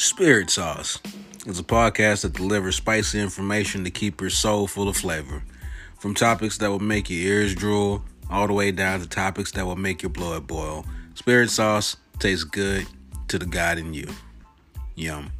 Spirit Sauce is a podcast that delivers spicy information to keep your soul full of flavor. From topics that will make your ears drool, all the way down to topics that will make your blood boil. Spirit Sauce tastes good to the God in you. Yum.